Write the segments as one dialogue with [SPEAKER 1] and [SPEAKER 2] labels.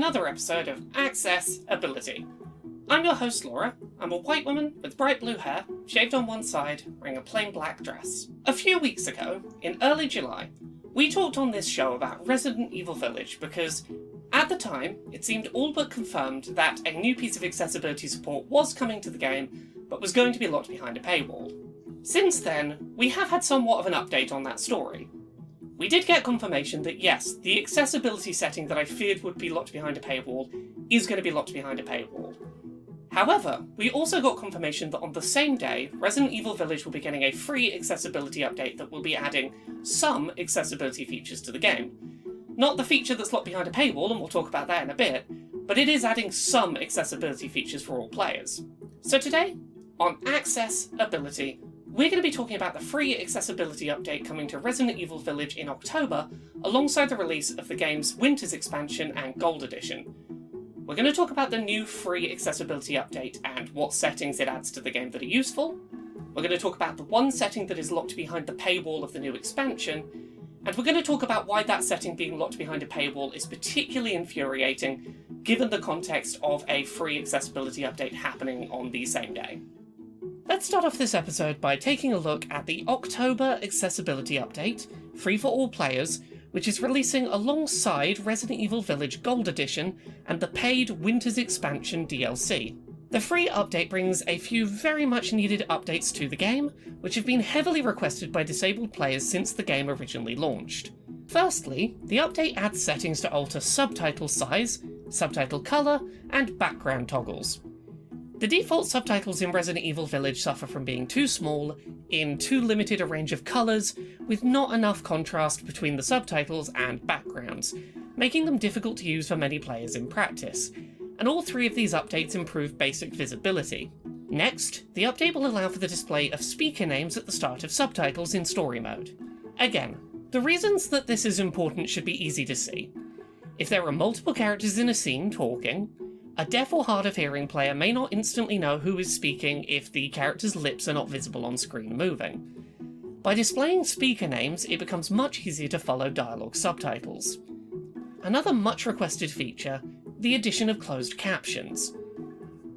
[SPEAKER 1] another episode of Access Ability. I'm your host, Laura. I'm a white woman with bright blue hair, shaved on one side, wearing a plain black dress. A few weeks ago, in early July, we talked on this show about Resident Evil Village because, at the time, it seemed all but confirmed that a new piece of accessibility support was coming to the game, but was going to be locked behind a paywall. Since then, we have had somewhat of an update on that story. We did get confirmation that yes, the accessibility setting that I feared would be locked behind a paywall is going to be locked behind a paywall. However, we also got confirmation that on the same day, Resident Evil Village will be getting a free accessibility update that will be adding some accessibility features to the game. Not the feature that's locked behind a paywall, and we'll talk about that in a bit, but it is adding some accessibility features for all players. So today, on Access Ability, we're going to be talking about the free accessibility update coming to Resident Evil Village in October, alongside the release of the game's Winter's expansion and Gold Edition. We're going to talk about the new free accessibility update and what settings it adds to the game that are useful. We're going to talk about the one setting that is locked behind the paywall of the new expansion. And we're going to talk about why that setting being locked behind a paywall is particularly infuriating, given the context of a free accessibility update happening on the same day. Let's start off this episode by taking a look at the October Accessibility Update, free for all players, which is releasing alongside Resident Evil Village Gold Edition and the paid Winter's Expansion DLC. The free update brings a few very much needed updates to the game, which have been heavily requested by disabled players since the game originally launched. Firstly, the update adds settings to alter subtitle size, subtitle colour, and background toggles. The default subtitles in Resident Evil Village suffer from being too small, in too limited a range of colours, with not enough contrast between the subtitles and backgrounds, making them difficult to use for many players in practice. And all three of these updates improve basic visibility. Next, the update will allow for the display of speaker names at the start of subtitles in story mode. Again, the reasons that this is important should be easy to see. If there are multiple characters in a scene talking, a deaf or hard of hearing player may not instantly know who is speaking if the character's lips are not visible on screen moving. By displaying speaker names, it becomes much easier to follow dialogue subtitles. Another much requested feature the addition of closed captions.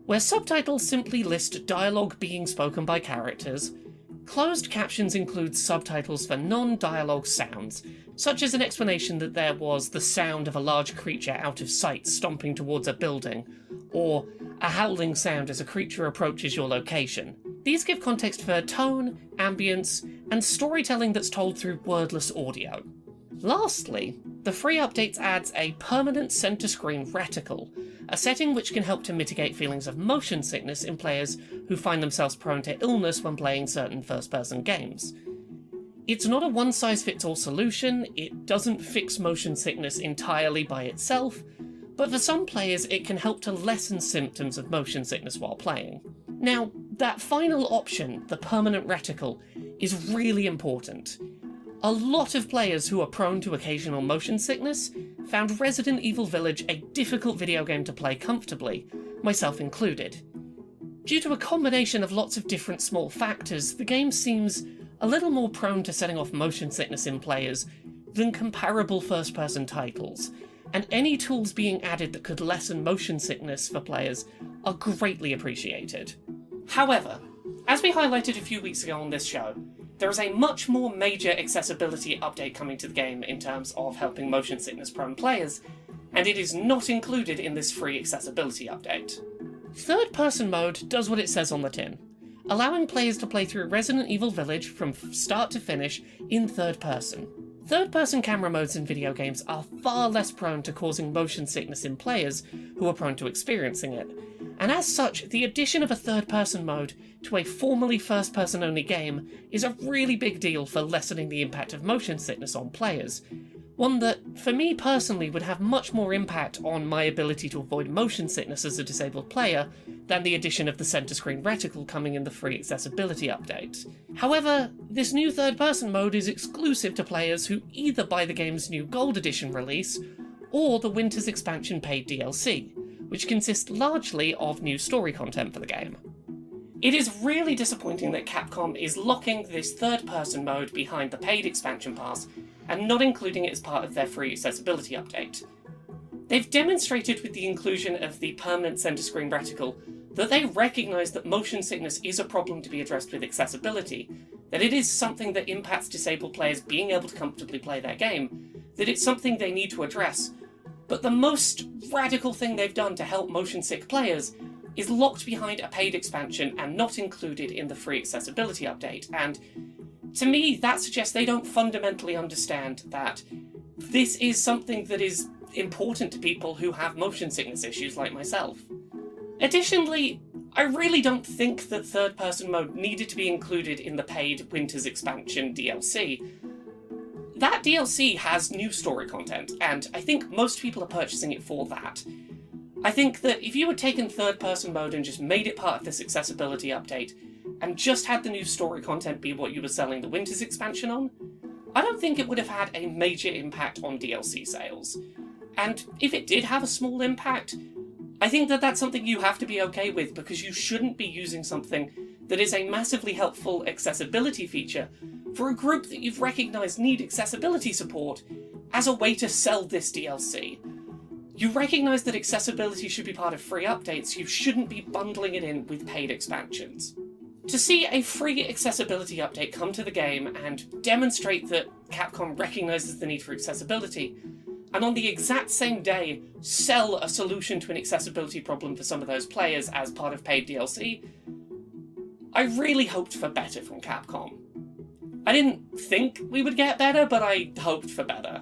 [SPEAKER 1] Where subtitles simply list dialogue being spoken by characters, closed captions include subtitles for non dialogue sounds, such as an explanation that there was the sound of a large creature out of sight stomping towards a building, or a howling sound as a creature approaches your location. These give context for tone, ambience, and storytelling that's told through wordless audio. Lastly, the free updates adds a permanent center screen reticle, a setting which can help to mitigate feelings of motion sickness in players who find themselves prone to illness when playing certain first person games. It's not a one size fits all solution, it doesn't fix motion sickness entirely by itself, but for some players it can help to lessen symptoms of motion sickness while playing. Now, that final option, the permanent reticle, is really important. A lot of players who are prone to occasional motion sickness found Resident Evil Village a difficult video game to play comfortably, myself included. Due to a combination of lots of different small factors, the game seems a little more prone to setting off motion sickness in players than comparable first person titles, and any tools being added that could lessen motion sickness for players are greatly appreciated. However, as we highlighted a few weeks ago on this show, there is a much more major accessibility update coming to the game in terms of helping motion sickness prone players, and it is not included in this free accessibility update. Third person mode does what it says on the tin allowing players to play through Resident Evil Village from start to finish in third person. Third person camera modes in video games are far less prone to causing motion sickness in players who are prone to experiencing it, and as such, the addition of a third person mode to a formerly first person only game is a really big deal for lessening the impact of motion sickness on players, one that, for me personally, would have much more impact on my ability to avoid motion sickness as a disabled player than the addition of the center screen reticle coming in the free accessibility update. However, this new third person mode is exclusive to players who either buy the game's new Gold Edition release or the Winter's Expansion paid DLC, which consists largely of new story content for the game. It is really disappointing that Capcom is locking this third person mode behind the paid expansion pass and not including it as part of their free accessibility update. They've demonstrated with the inclusion of the permanent center screen reticle that they recognise that motion sickness is a problem to be addressed with accessibility, that it is something that impacts disabled players being able to comfortably play their game, that it's something they need to address. But the most radical thing they've done to help motion sick players is locked behind a paid expansion and not included in the free accessibility update. And to me, that suggests they don't fundamentally understand that this is something that is important to people who have motion sickness issues like myself. Additionally, I really don't think that third person mode needed to be included in the paid Winters expansion DLC. That DLC has new story content, and I think most people are purchasing it for that. I think that if you had taken third person mode and just made it part of this accessibility update, and just had the new story content be what you were selling the Winters expansion on, I don't think it would have had a major impact on DLC sales. And if it did have a small impact, I think that that's something you have to be okay with because you shouldn't be using something that is a massively helpful accessibility feature for a group that you've recognised need accessibility support as a way to sell this DLC. You recognise that accessibility should be part of free updates, you shouldn't be bundling it in with paid expansions. To see a free accessibility update come to the game and demonstrate that Capcom recognises the need for accessibility, and on the exact same day sell a solution to an accessibility problem for some of those players as part of paid DLC, I really hoped for better from Capcom. I didn't think we would get better, but I hoped for better.